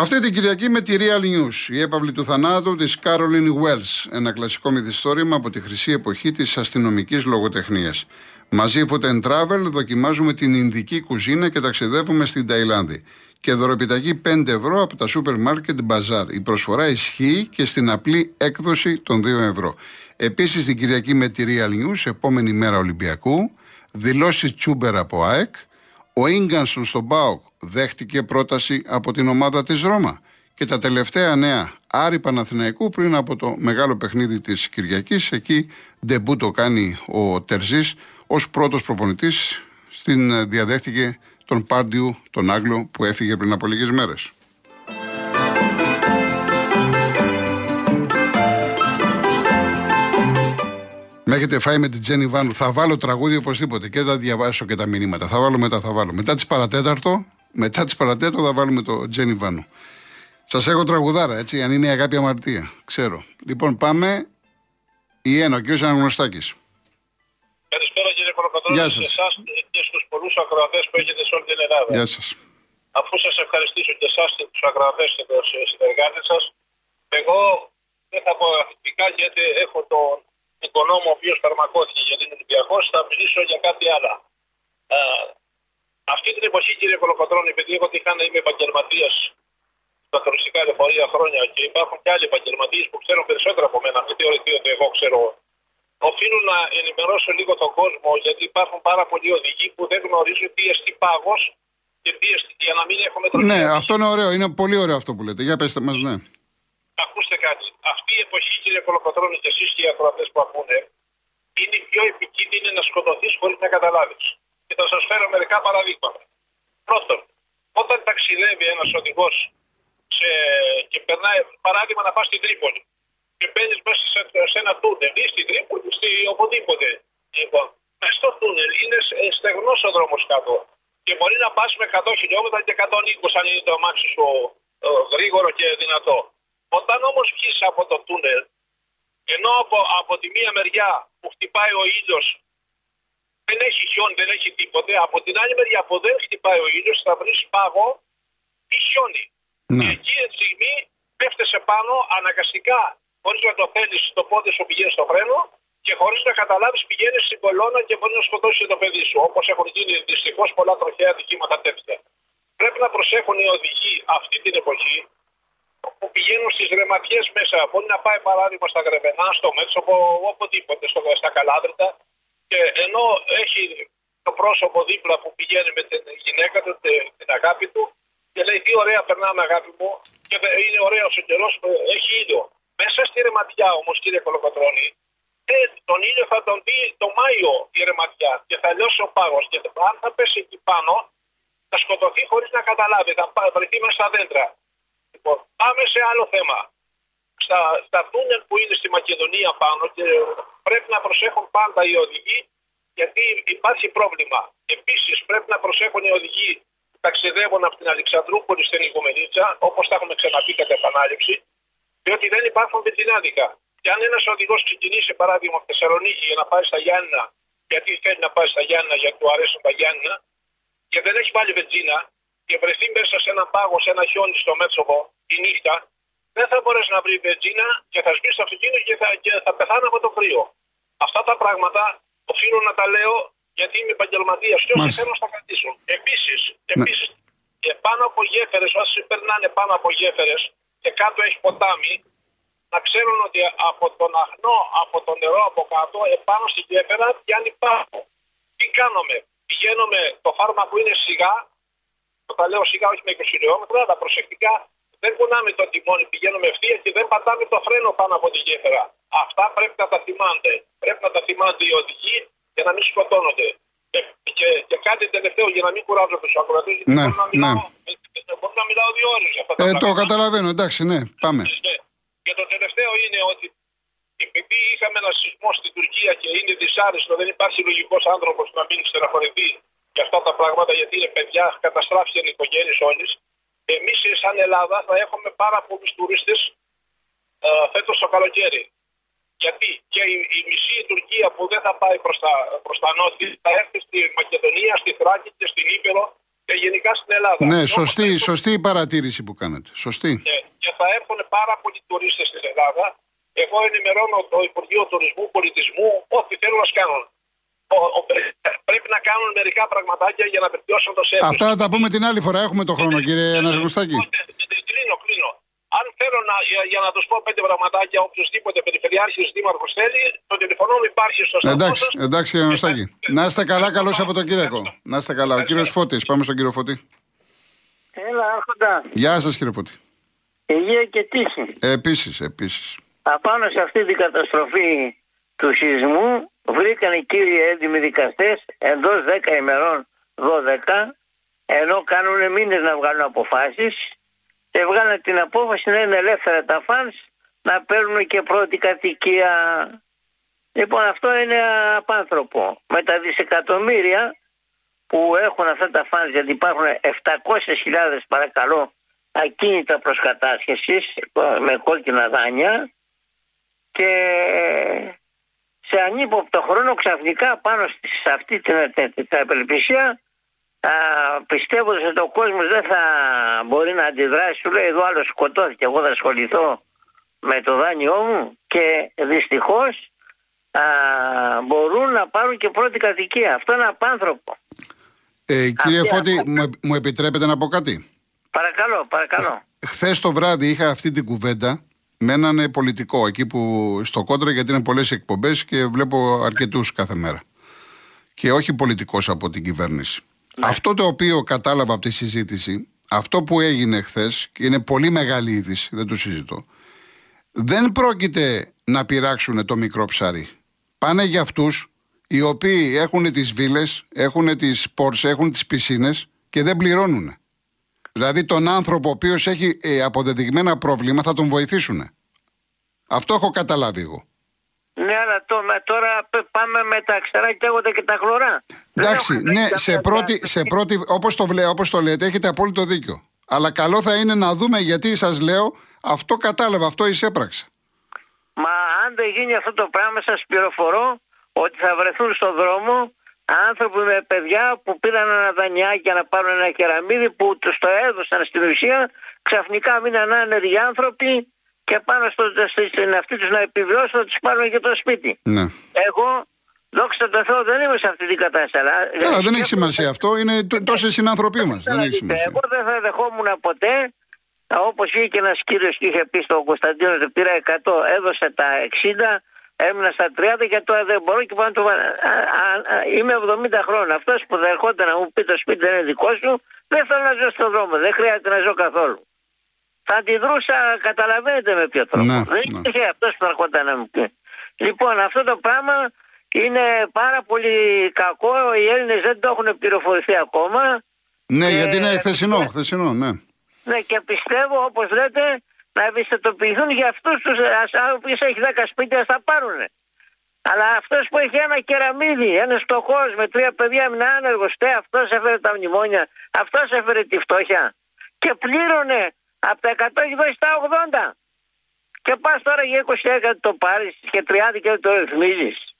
Αυτή την Κυριακή με τη Real News, η έπαυλη του θανάτου της Caroline Wells, ένα κλασικό μυθιστόρημα από τη χρυσή εποχή της αστυνομικής λογοτεχνίας. Μαζί Food and Travel δοκιμάζουμε την Ινδική κουζίνα και ταξιδεύουμε στην Ταϊλάνδη. Και δωροπιταγή 5 ευρώ από τα σούπερ μάρκετ Bazaar. Η προσφορά ισχύει και στην απλή έκδοση των 2 ευρώ. Επίσης την Κυριακή με τη Real News, επόμενη μέρα Ολυμπιακού, δηλώσει Τσούμπερ από ΑΕΚ, ο Ίγκανσον στον ΠΑΟΚ δέχτηκε πρόταση από την ομάδα της Ρώμα. Και τα τελευταία νέα Άρη Παναθηναϊκού πριν από το μεγάλο παιχνίδι της Κυριακής εκεί ντεμπούτο κάνει ο Τερζής ως πρώτος προπονητής στην διαδέχτηκε τον Πάντιου τον Άγγλο που έφυγε πριν από λίγες μέρες. Με έχετε φάει με την Τζένι Βάνου. Θα βάλω τραγούδι οπωσδήποτε και θα διαβάσω και τα μηνύματα. Θα βάλω μετά, θα βάλω. Μετά τις παρατέταρτο, μετά τις παρατέταρτο θα βάλουμε το Τζένι Βάνου. Σας έχω τραγουδάρα, έτσι, αν είναι η αγάπη αμαρτία. Ξέρω. Λοιπόν, πάμε. Η Ένα, ο κ. Αναγνωστάκης. Καλησπέρα κύριε Κολοκοτρόνη Γεια σε σας. εσάς και στους πολλούς ακροατές που έχετε σε όλη την Ελλάδα. Γεια σας. Αφού σας ευχαριστήσω και εσάς και τους ακροατές και τους συνεργάτες σας, εγώ δεν θα πω αρνητικά γιατί έχω τον οικονόμο ο οποίος φαρμακώθηκε γιατί είναι Ολυμπιακός, θα μιλήσω για κάτι άλλο. Α, αυτή την εποχή, κύριε Κολοκοτρόνη, επειδή εγώ τυχα να είμαι επαγγελματίας στα τουριστικά λεωφορεία χρόνια και υπάρχουν και άλλοι επαγγελματίες που ξέρουν περισσότερα από μένα, μην θεωρηθεί ότι εγώ ξέρω. Οφείλω να ενημερώσω λίγο τον κόσμο γιατί υπάρχουν πάρα πολλοί οδηγοί που δεν γνωρίζουν τι εστί πάγο και τι εστί, για να μην έχουμε τροχιά. Ναι, αυτό είναι ωραίο. Είναι πολύ ωραίο αυτό που λέτε. Για πετε μας, ναι. Ακούστε κάτι. Αυτή η εποχή, κύριε Κολοκοτρώνη, και εσείς και οι ακροατές που ακούνε, είναι η πιο επικίνδυνη να σκοτωθείς χωρίς να καταλάβεις. Και θα σας φέρω μερικά παραδείγματα. Πρώτον, όταν ταξιδεύει ένας οδηγός σε... και περνάει, παράδειγμα, να πας στην Τρίπολη και μπαίνεις μέσα σε, σε ένα τούνελ ή στην Τρίπολη ή στη, οπουδήποτε. Λοιπόν, μες στο τούνελ είναι στεγνός ο δρόμος κάτω. Και μπορεί να πας με 100 χιλιόμετρα και 120 αν είναι το αμάξι σου ε, γρήγορο και δυνατό. Όταν όμως βγεις από το τούνελ, ενώ από, από τη μία μεριά που χτυπάει ο ήλιος δεν έχει χιόνι, δεν έχει τίποτε, από την άλλη μεριά που δεν χτυπάει ο ήλιος θα βρεις πάγο ή χιόνι. Ναι. Και εκεί τη στιγμή πέφτεσαι πάνω αναγκαστικά, χωρίς να το θέλεις, το πόδι σου πηγαίνεις στο φρένο και χωρίς να καταλάβεις πηγαίνεις στην κολόνα και μπορεί να σκοτώσεις το παιδί σου. Όπως έχουν γίνει δυστυχώς πολλά τροχαία ατυχήματα τέτοια. Πρέπει να προσέχουν οι οδηγοί αυτή την εποχή που πηγαίνουν στις ρεματιέ μέσα. Μπορεί να πάει παράδειγμα στα Γρεβενά, στο Μέτσοπο, οπουδήποτε, στο, στα Καλάδρυτα. Και ενώ έχει το πρόσωπο δίπλα που πηγαίνει με την γυναίκα του, τε- την αγάπη του, και λέει τι ωραία περνάμε αγάπη μου, και δε- είναι ωραίος ο καιρός που έχει ήλιο. Μέσα στη ρεματιά όμως, κύριε Κολοκοτρώνη, ε, τον ήλιο θα τον δει το Μάιο η ρεματιά και θα λιώσει ο πάγος. Και αν θα πέσει εκεί πάνω, θα σκοτωθεί χωρίς να καταλάβει, θα πά- βρεθεί μέσα στα δέντρα. Λοιπόν, πάμε σε άλλο θέμα. Στα, στα τούνελ που είναι στη Μακεδονία πάνω και πρέπει να προσέχουν πάντα οι οδηγοί γιατί υπάρχει πρόβλημα. Επίσης πρέπει να προσέχουν οι οδηγοί που ταξιδεύουν από την Αλεξανδρούπολη στην Οικουμενίτσα, όπως τα έχουμε ξαναπεί κατά επανάληψη, διότι δεν υπάρχουν βενζινάδικα. Και αν ένας οδηγός ξεκινήσει, παράδειγμα, από Θεσσαλονίκη για να πάει στα Γιάννα, γιατί θέλει να πάει στα Γιάννα, γιατί του αρέσουν τα Γιάννα, και δεν έχει βάλει βενζίνα και βρεθεί μέσα σε έναν πάγο, σε ένα χιόνι στο Μέτσοβο τη νύχτα, δεν θα μπορέσει να βρει βενζίνα και θα σβήσει το αυτοκίνητο και θα, και θα πεθάνει από το κρύο. Αυτά τα πράγματα οφείλω να τα λέω γιατί είμαι επαγγελματίας και όσοι Μάλιστα. θέλουν θα κρατήσουν. Επίσης, επίσης, ε, πάνω από γέφυρες, όσοι περνάνε πάνω από γέφυρες και κάτω έχει ποτάμι, να ξέρουν ότι από τον αχνό, από το νερό από κάτω, επάνω στη γέφυρα πιάνει πάνω. Τι κάνουμε, πηγαίνουμε, το φάρμακο είναι σιγά, το τα λέω σιγά όχι με 20 χιλιόμετρα, αλλά προσεκτικά δεν κουνάμε το τιμόνι, πηγαίνουμε ευθείας και δεν πατάμε το φρένο πάνω από τη γέφυρα. Αυτά πρέπει να τα θυμάται. Πρέπει να τα θυμάται οι οδηγοί για να μην σκοτώνονται. Ε, και, και κάτι τελευταίο για να μην κουράζω τους ακροατές. Ναι, μπορώ, να μιλάω, ναι. ε, μπορώ να μιλάω δύο ώρες για αυτά τα Ε, το πράγματα. καταλαβαίνω, εντάξει, ναι, πάμε. Ναι. Και το τελευταίο είναι ότι επειδή είχαμε ένα σεισμό στην Τουρκία και είναι δυσάρεστο, δεν υπάρχει λογικός άνθρωπος να μην στεναχωρηθεί για αυτά τα πράγματα, γιατί είναι παιδιά, καταστράφηκαν οι οικογένειε όλε. Εμείς, σαν Ελλάδα, θα έχουμε πάρα πολλούς τουρίστες φέτος το καλοκαίρι. Γιατί και η, η μισή Τουρκία που δεν θα πάει προς τα, προς τα νότια θα έρθει στη Μακεδονία, στη Θράκη και στην Ήπειρο και γενικά στην Ελλάδα. Ναι, Και όπως σωστή, έρχονται- σωστή η παρατήρηση που κάνετε. Σωστή. ναι, και θα έρχονται πάρα πολλοί τουρίστες στην Ελλάδα. Εγώ ενημερώνω το Υπουργείο Τουρισμού, Πολιτισμού, ό,τι θέλουν να κάνουν. Ο- ο- πρέπει να κάνουν μερικά πραγματάκια για να βελτιώσουν το σερβις. Αυτά θα τα πούμε την άλλη φορά. Έχουμε το χρόνο, κύριε Αναγνωστάκη. Ναι, ναι, ναι, Κλείνω, κλείνω. Αν θέλω να, για, για να του πω πέντε πραγματάκια, οποιοδήποτε περιφερειάρχη δήμαρχο θέλει, το τηλεφωνό μου υπάρχει στο σταθμό Εντάξει, σας. εντάξει, κύριε Αναγνωστάκη. Να είστε καλά, καλό Σαββατοκύριακο. Να είστε καλά. Ο κύριο Φώτη, πάμε στον κύριο Φώτη. Έλα, άρχοντα. Γεια σα, κύριε Φώτη. Υγεία και τύχη. Επίση, επίση. Απάνω σε αυτή την καταστροφή του σεισμού βρήκαν οι κύριοι έντιμοι δικαστές εντός 10 ημερών 12 ενώ κάνουν μήνες να βγάλουν αποφάσεις και βγάλαν την απόφαση να είναι ελεύθερα τα funds να παίρνουν και πρώτη κατοικία. Λοιπόν αυτό είναι απάνθρωπο. Με τα δισεκατομμύρια που έχουν αυτά τα funds γιατί υπάρχουν 700.000 παρακαλώ ακίνητα προς κατάσχεσης με κόκκινα δάνεια και σε ανύποπτο χρόνο ξαφνικά πάνω στη- σε αυτή την, την, την απελπισία α, πιστεύοντας ότι ο κόσμος δεν θα μπορεί να αντιδράσει. Του λέει εδώ άλλο σκοτώθηκε εγώ θα ασχοληθώ με το δάνειό μου και δυστυχώς α, μπορούν να πάρουν και πρώτη κατοικία. Αυτό είναι απάνθρωπο. Ε, κύριε Αυτή- Φώτη, μου, μου επιτρέπετε να πω κάτι; παρακαλώ παρακαλώ. Χθες το βράδυ είχα αυτή την κουβέντα με έναν ε, πολιτικό εκεί που στο κόντρα γιατί είναι πολλές εκπομπές και βλέπω αρκετούς κάθε μέρα. Και όχι πολιτικός από την κυβέρνηση. Αυτό το οποίο κατάλαβα από τη συζήτηση, αυτό που έγινε χθες, και είναι πολύ μεγάλη είδηση, δεν το συζητώ, δεν πρόκειται να πειράξουν το μικρό ψάρι. Πάνε για αυτούς οι οποίοι έχουν τις βίλες, έχουν τις πόρσε, έχουν τις πισίνες και δεν πληρώνουν. Δηλαδή τον άνθρωπο ο οποίος έχει ε, αποδεδειγμένα πρόβλημα θα τον βοηθήσουν. Αυτό έχω καταλάβει εγώ. ναι αλλά το, με- τώρα π- πάμε με τα ξερά καίγονται και τα χλωρά Δεν Εντάξει, έχουμε ναι, καμία σε πρώτη, σε πρώτη όπως, το βλέ, όπως το λέτε έχετε απόλυτο δίκιο. Αλλά καλό θα είναι να δούμε γιατί σας λέω αυτό κατάλαβα, αυτό εισέπραξα. Μα αν δεν γίνει αυτό το πράγμα σας πληροφορώ ότι θα βρεθούν στον δρόμο άνθρωποι με παιδιά που πήραν ένα δανειάκι για να πάρουν ένα κεραμίδι που τους το έδωσαν στην ουσία ξαφνικά μείναν άνεργοι άνθρωποι και πάνω στο, στη- στην αυτή τους να επιβιώσουν να τους πάρουν και το σπίτι. Ναι. Εγώ δόξα τω Θεώ δεν είμαι σε αυτή την κατάσταση. αλλά- Καλά, δεν έχει σκέφτομαι- σημασία αυτό. Είναι τ- τόσοι συνανθρωποί μας. Δεν έχει σημασία. εγώ δεν θα δεχόμουν ποτέ όπως βγήκε ένας κύριος και είχε πει στον Κωνσταντίνο ότι πήρα 100, έδωσε τα 60, έμεινα στα 30 και τώρα δεν μπορώ και πάω να το βάλω. Α, α, α, Είμαι 70 χρόνια. Αυτός που θα ερχόταν να μου πει το σπίτι δεν είναι δικό σου, δεν θέλω να ζω στον δρόμο. Δεν χρειάζεται να ζω καθόλου. Θα αντιδρούσα, καταλαβαίνετε με ποιο τρόπο. Ναι, δεν ναι. υπήρχε αυτός που θα ερχόταν να μου πει. Λοιπόν, αυτό το πράγμα είναι πάρα πολύ κακό. Οι Έλληνες δεν το έχουν πληροφορηθεί ακόμα. Ναι, Ε, γιατί είναι χθεσινό, ναι. χθεσινό, ναι. Ναι, και πιστεύω, όπως λέτε, να ευαισθητοποιηθούν για αυτούς τους άνθρωπου που έχει 10 σπίτια, θα πάρουν. Αλλά αυτός που έχει ένα κεραμίδι, ένα φτωχό με τρία παιδιά, είναι άνεργος, τε αυτός έφερε τα μνημόνια, αυτός έφερε τη φτώχεια. Και πλήρωνε από τα 100 έχει δώσει τα 80. Και πας τώρα για 20 έκανα το πάρεις και 30 και το ρυθμίζεις.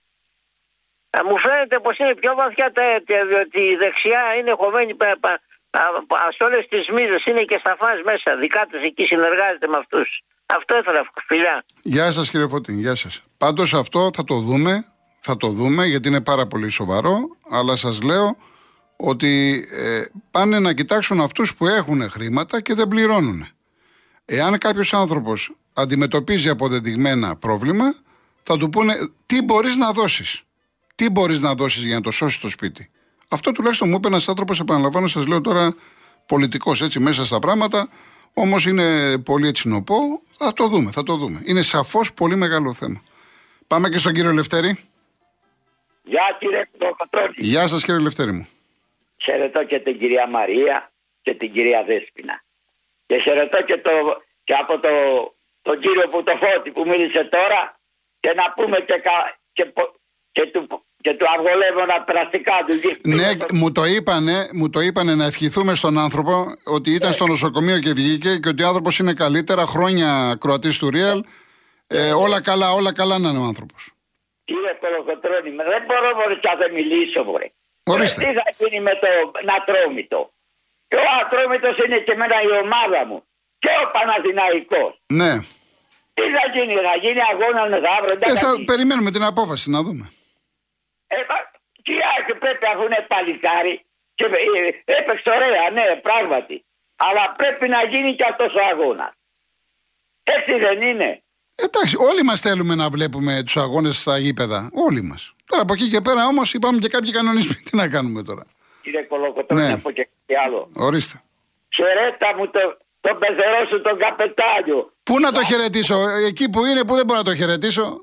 Μου φαίνεται πως είναι πιο βαθιά τα αίτια, διότι η δεξιά είναι χωμένη πα- πα- α- α- σε όλες τις μίζες, είναι και στα φάζ μέσα. Δικά τους εκεί συνεργάζεται με αυτούς. Αυτό ήθελα, φιλιά. Γεια σας κύριε Φώτη, γεια σας. Πάντως αυτό θα το δούμε, θα το δούμε γιατί είναι πάρα πολύ σοβαρό, αλλά σας λέω ότι ε, πάνε να κοιτάξουν αυτούς που έχουν χρήματα και δεν πληρώνουν. Εάν κάποιος άνθρωπος αντιμετωπίζει αποδεδειγμένα πρόβλημα, θα του πούνε τι μπορείς να δώσεις; Τι μπορείς να δώσεις για να το σώσεις το σπίτι; Αυτό τουλάχιστον μου είπε ένας άνθρωπος, επαναλαμβάνω, σας λέω τώρα πολιτικός έτσι μέσα στα πράγματα. Όμως είναι πολύ έτσι νοπό. Θα το δούμε, θα το δούμε. Είναι σαφώς πολύ μεγάλο θέμα. Πάμε και στον κύριο Λευτέρη. Γεια κύριε Κοκοτρώνη. Γεια σας κύριε Λευτέρη μου. Χαιρετώ και την κυρία Μαρία και την κυρία Δέσποινα. Και χαιρετώ και, το, και από το, τον κύριο που το φώτη που μίλησε τώρα και να πούμε και, κα, και, πο- και του, και του αργολεύωνα περαστικά του. Ναι, μου το, είπανε, μου το είπανε να ευχηθούμε στον άνθρωπο ότι ήταν στο νοσοκομείο και βγήκε και ότι ο άνθρωπος είναι καλύτερα χρόνια κροατής του Real. Ε, όλα καλά, όλα καλά να είναι ο άνθρωπος. Κύριε Κολοκοτρώνη, με- δεν μπορώ μωρέ να δεν μιλήσω μωρέ. Ορίστε. Ε, Τι θα γίνει με το Ατρόμητο. Και ο Ατρόμητος είναι και εμένα η ομάδα μου. Και ο Παναθηναϊκός. Ναι. Τι θα γίνει, θα γίνει αγώνας με αύριο. Ε, θα περιμένουμε την απόφαση να δούμε. Ε, μα, τι άκρη πρέπει αφού είναι παλικάρι και ε, έπαιξε ωραία, ναι, πράγματι. Αλλά πρέπει να γίνει και αυτός ο αγώνας. Έτσι δεν είναι. Εντάξει, όλοι μας θέλουμε να βλέπουμε τους αγώνες στα γήπεδα. Όλοι μας. Τώρα από εκεί και πέρα όμως υπάρχουν και κάποιοι κανονισμοί. Τι να κάνουμε τώρα; Κύριε Κολοκοτρώνη, Ναι. να πω και κάτι άλλο. Ορίστε. Χαιρέτα μου το, τον πεθερό σου τον καπετάνιο. Πού να το χαιρετήσω, εκεί που είναι που δεν μπορώ να το χαιρετήσω;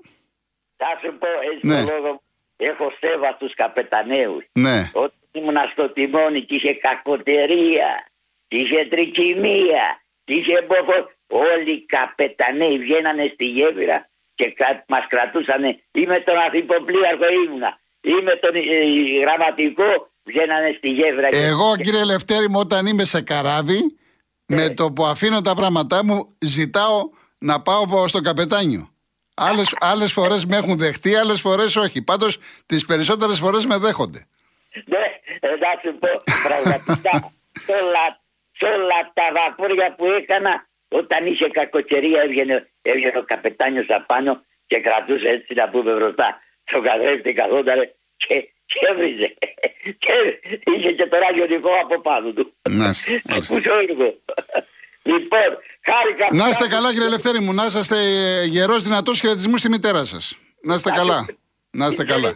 Θα σου πω, έτσι Ναι. το λόγο, έχω σέβα στους καπεταναίους. Ναι. Όταν ήμουν στο τιμόνι και είχε κακοτερία, και είχε τρικυμία, και είχε μποφο... Όλοι οι καπεταναίοι βγαίνανε στη γέφυρα και κα... μας κρατούσανε. Ή με τον ανθυποπλίαρχο ήμουνα, ή με τον ε, γραμματικό βγαίνανε στη γέφυρα. και- Εγώ κύριε Λευτέρη μου όταν είμαι σε καράβι με το που αφήνω τα πράγματά μου ζητάω να πάω στο καπετάνιο. Άλλες, άλλες φορές με έχουν δεχτεί, άλλες φορές όχι. Πάντως τις περισσότερες φορές με δέχονται. Ναι, ε, να σου πω πραγματικά σε όλα, σε όλα τα βαπόρια που έκανα όταν είχε κακοκαιρία έβγαινε, έβγαινε ο καπετάνιος απάνω και κρατούσε έτσι να πούμε μπροστά στον καθρέφτη καθόταν και, και έβριζε και είχε και το ραδιονικό από πάνω του. Να είστε, μάλιστα. Ακούς όργο. Λοιπόν, χάρηκα. Να είστε καλά κύριε Λευτέρη μου, να είσαστε ε, γερός δυνατός χαιρετισμού στη μητέρα σας. Να είστε καλά. Να είστε καλά.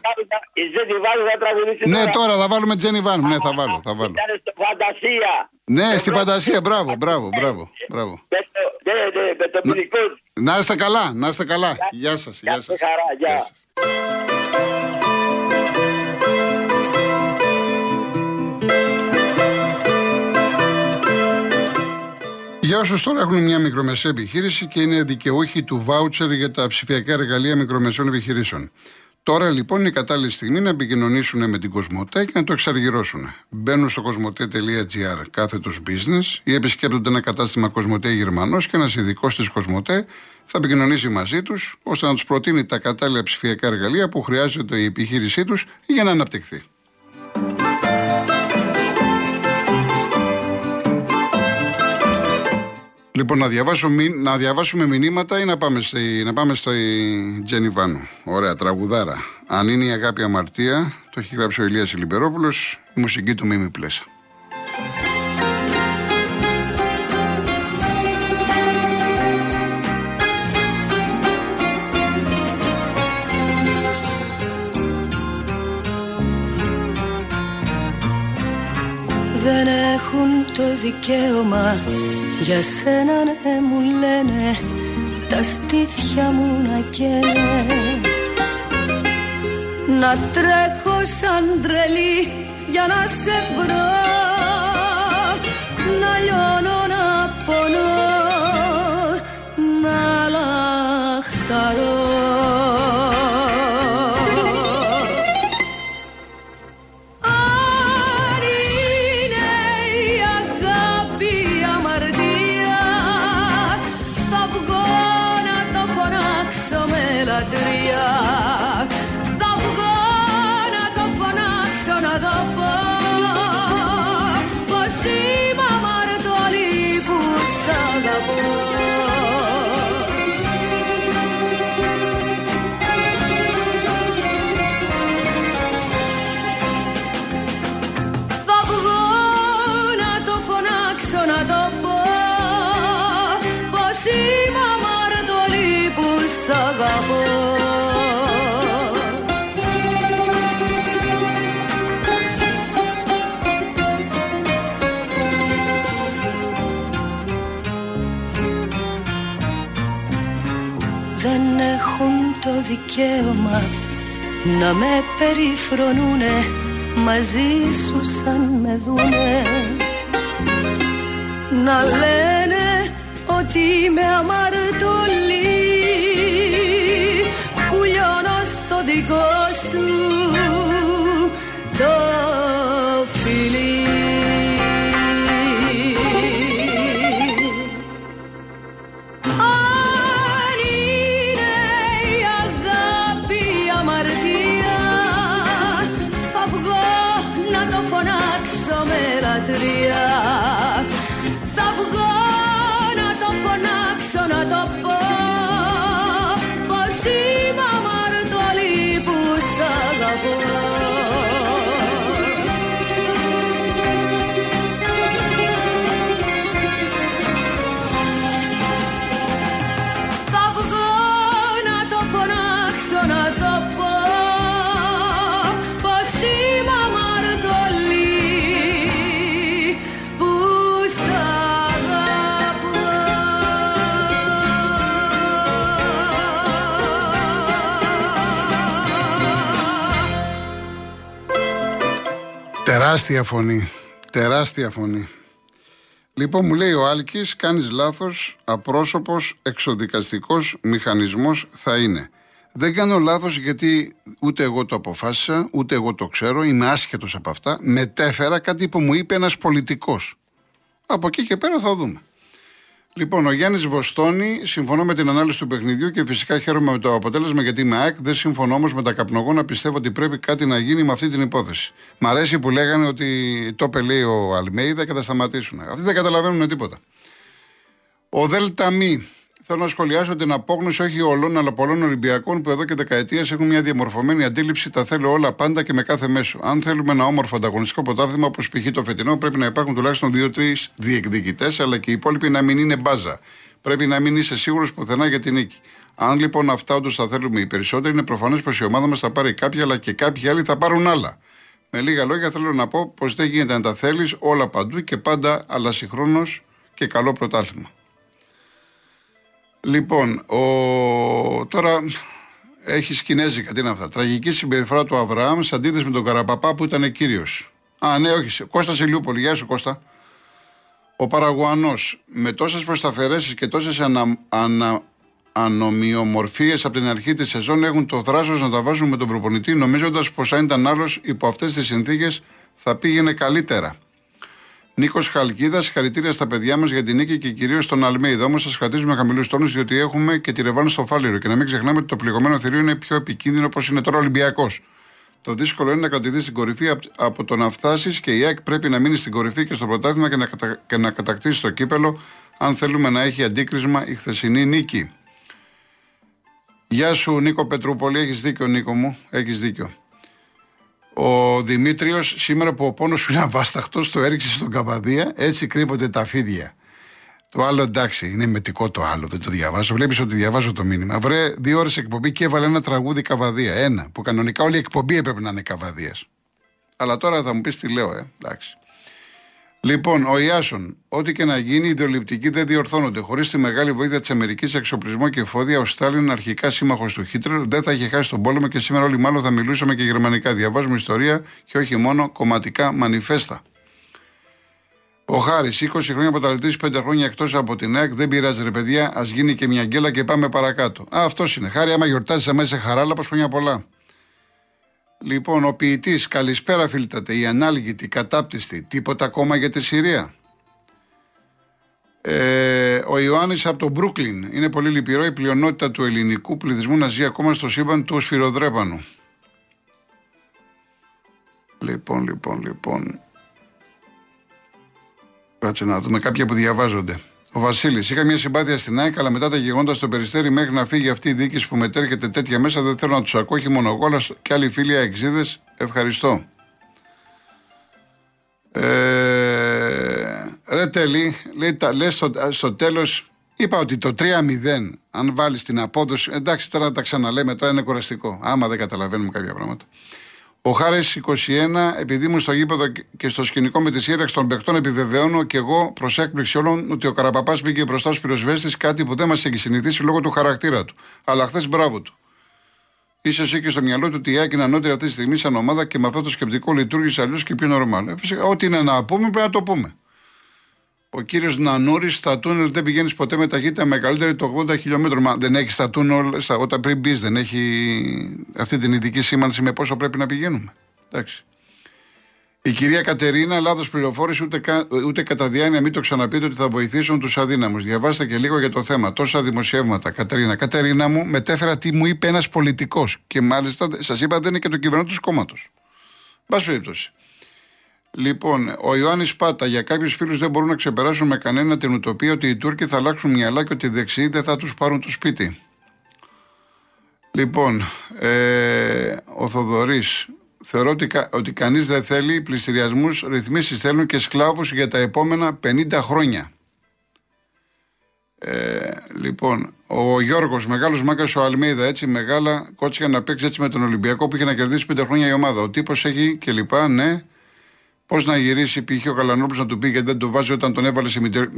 Η Ζέντη Βάζου θα τραγουδήσει Ναι, τώρα θα βάλουμε Τζένι Βάν. Ναι, θα βάλω, θα βάλω. Ήταν στο φαντασία. Ναι, στη φαντασία, μπράβο, μπράβο, μπράβο. μπράβο. Με το, ναι, ναι, με το ποινικό. Να είστε καλά, να είστε καλά. Γεια σας, γεια Γεια σας. σου, χαρά, γεια. σας. Για όσου τώρα έχουν μια μικρομεσαία επιχείρηση και είναι δικαιούχοι του βάουτσερ για τα ψηφιακά εργαλεία μικρομεσαίων επιχειρήσεων. Τώρα λοιπόν είναι η κατάλληλη στιγμή να επικοινωνήσουν με την Κοσμοτέ και να το εξαργυρώσουν. Μπαίνουν στο κοσμοτέ.gr κάθετος business ή επισκέπτονται ένα κατάστημα Κοσμοτέ Γερμανός και ένας ειδικός της Κοσμοτέ θα επικοινωνήσει μαζί τους ώστε να τους προτείνει τα κατάλληλα ψηφιακά εργαλεία που χρειάζεται η επιχείρησή τους για να αναπτυχθεί. Λοιπόν, να, διαβάσω, μη- να διαβάσουμε μηνύματα ή να πάμε, στη, να πάμε στη Τζένι Βάνου. Ωραία, τραγουδάρα. Αν είναι η αγάπη αμαρτία, το έχει γράψει ο Ηλίας Ηλιμπερόπουλος, η μουσική του Μίμη Πλέσα. Δεν έχουν το δικαίωμα για σένα ναι μου λένε τα στήθια μου να καίνε. Να τρέχω σαν τρελή για να σε βρω. Να λιώνω δικαίωμα να με περιφρονούνε μαζί σου σαν με δούνε. Να λένε ότι είμαι αμαρτωλή που λιώνω στο δικό σου Τεράστια φωνή. Τεράστια φωνή. Λοιπόν, μου λέει ο Άλκης, κάνεις λάθος, απρόσωπος, εξοδικαστικός μηχανισμός θα είναι. Δεν κάνω λάθος γιατί ούτε εγώ το αποφάσισα, ούτε εγώ το ξέρω, είμαι άσχετος από αυτά. Μετέφερα κάτι που μου είπε ένας πολιτικός. Από εκεί και πέρα θα δούμε. Λοιπόν, ο Γιάννης Βοστόνη, συμφωνώ με την ανάλυση του παιχνιδιού και φυσικά χαίρομαι με το αποτέλεσμα γιατί είμαι ΑΕΚ. Δεν συμφωνώ όμως με τα καπνογόνα. Πιστεύω ότι πρέπει κάτι να γίνει με αυτή την υπόθεση. Μ' αρέσει που λέγανε ότι το πελέει ο Αλμέιδα και θα σταματήσουν. Αυτοί δεν καταλαβαίνουν τίποτα. Ο Δέλτα Μη, Θέλω να σχολιάσω την απόγνωση όχι όλων αλλά πολλών Ολυμπιακών που εδώ και δεκαετίες έχουν μια διαμορφωμένη αντίληψη. Τα θέλω όλα πάντα και με κάθε μέσο. Αν θέλουμε ένα όμορφο ανταγωνιστικό πρωτάθλημα όπως π.χ. το φετινό, πρέπει να υπάρχουν τουλάχιστον δύο-τρεις διεκδικητές, αλλά και οι υπόλοιποι να μην είναι μπάζα. Πρέπει να μην είσαι σίγουρος πουθενά για την νίκη. Αν λοιπόν αυτά όντως τα θέλουμε οι περισσότεροι, είναι προφανές πως η ομάδα μας θα πάρει κάποια, αλλά και κάποιοι άλλοι θα πάρουν άλλα. Με λίγα λόγια θέλω να πω πως δεν γίνεται να τα θέλεις όλα παντού και πάντα, αλλά συγχρόνως και καλό πρωτάθλημα. Λοιπόν, ο... τώρα έχεις Κινέζικα, τι είναι αυτά; Τραγική συμπεριφορά του Αβραάμ σε αντίθεση με τον Καραπαπά που ήταν κύριος. Α, ναι, όχι. Κώστας Ηλιούπολη, γεια σου Κώστα. Ο Παραγουανό με τόσες προσταφαιρέσει και τόσες ανα, ανα, ανομοιομορφίες από την αρχή της σεζόν έχουν το θράσος να τα βάζουν με τον προπονητή, νομίζοντας πως αν ήταν άλλος υπό αυτές τις συνθήκες θα πήγαινε καλύτερα. Νίκος Χαλκίδας, χαρητήρια στα παιδιά μας για την νίκη και κυρίως στον Αλμέιδα. Όμως σας κρατήσουμε χαμηλούς τόνους διότι έχουμε και τη ρευάνη στο φάληρο. Και να μην ξεχνάμε ότι το πληγωμένο θηρίο είναι πιο επικίνδυνο όπως είναι τώρα Ολυμπιακός. Το δύσκολο είναι να κρατηθεί στην κορυφή από το να φτάσεις και η ΑΕΚ πρέπει να μείνει στην κορυφή και στο πρωτάθλημα και να, κατα... και να κατακτήσει το κύπελο, αν θέλουμε να έχει αντίκρισμα η χθεσινή νίκη. Γεια σου Νίκο Πετρούπολη, έχεις δίκιο Νίκο μου, έχεις δίκιο. Ο Δημήτριος, σήμερα που ο πόνος σου είναι αβάσταχτος, το έριξε στον Καβαδία, έτσι κρύβονται τα φίδια. Το άλλο εντάξει, είναι μετικό το άλλο, δεν το διαβάζω. Βλέπεις ότι διαβάζω το μήνυμα. Βρε, δύο ώρες εκπομπή και έβαλε ένα τραγούδι καβαδία. Ένα, που κανονικά όλη η εκπομπή έπρεπε να είναι καβαδίας. Αλλά τώρα θα μου πεις τι λέω, ε, εντάξει. Λοιπόν, ο Ιάσον, ό,τι και να γίνει, οι ιδεολειπτικοί δεν διορθώνονται. Χωρίς τη μεγάλη βοήθεια της Αμερικής εξοπλισμό και εφόδια, ο Στάλιν, αρχικά σύμμαχος του Χίτλερ, δεν θα είχε χάσει τον πόλεμο και σήμερα όλοι μάλλον θα μιλούσαμε και γερμανικά. Διαβάζουμε ιστορία και όχι μόνο κομματικά μανιφέστα. Ο Χάρης, 20 χρόνια παταλητή, 5 χρόνια εκτός από την ΑΕΚ, δεν πειράζει ρε παιδιά, ας γίνει και μια γκέλα και πάμε παρακάτω. Α, αυτός είναι. Χάρη, άμα γιορτάζεις αμέσω χαράλα, πω χρόνια πολλά. Λοιπόν, ο ποιητής, καλησπέρα φίλτατε, η ανάλγητη, κατάπτυστη, τίποτα ακόμα για τη Συρία. Ε, ο Ιωάννης από το Μπρούκλιν. Είναι πολύ λυπηρό η πλειονότητα του ελληνικού πληθυσμού να ζει ακόμα στο σύμπαν του σφυροδρέπανου. Λοιπόν, λοιπόν, λοιπόν. Κάτσε να δούμε κάποια που διαβάζονται. Ο Βασίλης. Είχα μια συμπάθεια στην ΑΕΚ, αλλά μετά τα γεγονότα στο περιστέρι, μέχρι να φύγει αυτή η δίκηση που μετέρχεται τέτοια μέσα, δεν θέλω να τους ακούω. Όχι μόνο εγώ, αλλά και άλλοι φίλοι αεξίδες. Ευχαριστώ. Ε, ρε τέλει, λέει, λέει στο, στο τέλος, είπα ότι το 3-0, αν βάλεις την απόδοση. Εντάξει, τώρα τα ξαναλέμε, τώρα είναι κουραστικό. Άμα δεν καταλαβαίνουμε κάποια πράγματα. Ο Χάρης 21, επειδή ήμουν στο γήπεδο και στο σκηνικό με τη σύραξη των παιχτών, επιβεβαιώνω και εγώ προς έκπληξη όλων ότι ο Καραπαπάς μπήκε μπροστά στους πυροσβέστες, κάτι που δεν μας έχει συνηθίσει λόγω του χαρακτήρα του. Αλλά χθες μπράβο του. Είσαι εσύ και στο μυαλό του ότι η Άκη είναι ανώτερη αυτή τη στιγμή σαν ομάδα και με αυτό το σκεπτικό λειτουργήσε αλλιώς και πιο νορμάλ. Ε, φυσικά, ό,τι είναι να πούμε πρέπει να το πούμε. Ο κύριος Νανούρης στα τούνελ δεν πηγαίνεις ποτέ με ταχύτητα μεγαλύτερη το 80 χιλιόμετρο. Μα δεν έχει στα τούνελ, στα, όταν πριν μπεις, δεν έχει αυτή την ειδική σήμανση με πόσο πρέπει να πηγαίνουμε. Εντάξει. Η κυρία Κατερίνα, λάθος πληροφόρηση, ούτε, ούτε κατά διάνοια μην το ξαναπείτε ότι θα βοηθήσουν τους αδύναμους. Διαβάστε και λίγο για το θέμα. Τόσα δημοσιεύματα. Κατερίνα, Κατερίνα μου, μετέφερα τι μου είπε ένας πολιτικός. Και μάλιστα σας είπα δεν είναι και το κυβερνό τους κόμματος. Μπα περιπτώσει. Λοιπόν, ο Ιωάννης Πάτα, για κάποιους φίλους δεν μπορούν να ξεπεράσουν με κανένα την ουτοπία ότι οι Τούρκοι θα αλλάξουν μυαλά και ότι οι δεξιοί δεν θα τους πάρουν το σπίτι. Λοιπόν, ε, ο Θοδωρής, θεωρώ ότι, ότι κανείς δεν θέλει πληστηριασμούς, ρυθμίσεις θέλουν και σκλάβους για τα επόμενα 50 χρόνια. Ε, λοιπόν, ο Γιώργος, μεγάλος μάκα ο Αλμίδα, έτσι μεγάλα κότσια να παίξει έτσι με τον Ολυμπιακό που είχε να κερδίσει 5 χρόνια η ομάδα. Ο τύπος έχει και λοιπά, ναι. Πώς να γυρίσει, π.χ. ο Καλανόπουλο να του πει γιατί δεν το βάζει όταν τον έβαλε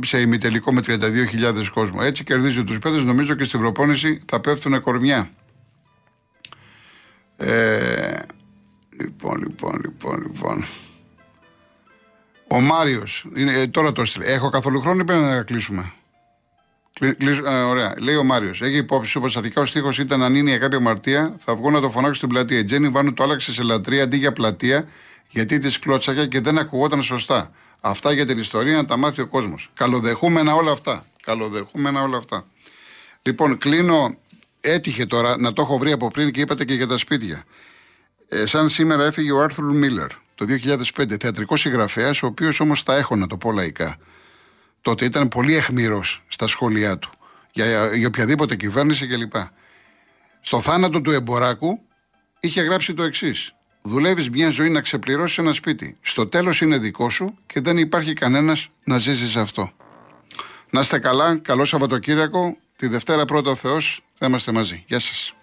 σε ημιτελικό με 32.000 κόσμο. Έτσι κερδίζει τους παίδε. Νομίζω και στην προπόνηση θα πέφτουν κορμιά. Ε, λοιπόν, λοιπόν, λοιπόν, λοιπόν. Ο Μάριος, ε, τώρα το έστειλε. Έχω καθόλου χρόνο ή πρέπει να κλείσουμε; Κλείσ, ε, ωραία. Λέει ο Μάριος. Έχει υπόψη όπως αρχικά ο στίχος ήταν αν είναι για κάποια αμαρτία, θα βγω να το φωνάξω στην πλατεία. Η Τζένι Βάνου το άλλαξε σε λατρεία αντί για πλατεία γιατί τη κλώτσαγε και δεν ακουγόταν σωστά. Αυτά για την ιστορία να τα μάθει ο κόσμος. Καλοδεχούμενα όλα αυτά. Καλοδεχούμενα όλα αυτά. Λοιπόν, κλείνω. Έτυχε τώρα να το έχω βρει από πριν και είπατε και για τα σπίτια. Ε, σαν σήμερα έφυγε ο Άρθουρ Μίλλερ το 2005, θεατρικός συγγραφέας, ο οποίος όμως τα έχω να το πω λαϊκά. Τότε ήταν πολύ εχμηρό στα σχόλιά του για, για οποιαδήποτε κυβέρνηση κλπ. Στο θάνατο του Εμποράκου είχε γράψει το εξής. Δουλεύεις μια ζωή να ξεπληρώσεις ένα σπίτι. Στο τέλος είναι δικό σου και δεν υπάρχει κανένας να ζήσει αυτό. Να είστε καλά, καλό Σαββατοκύριακο. Τη Δευτέρα πρώτα ο Θεός θα είμαστε μαζί. Γεια σας.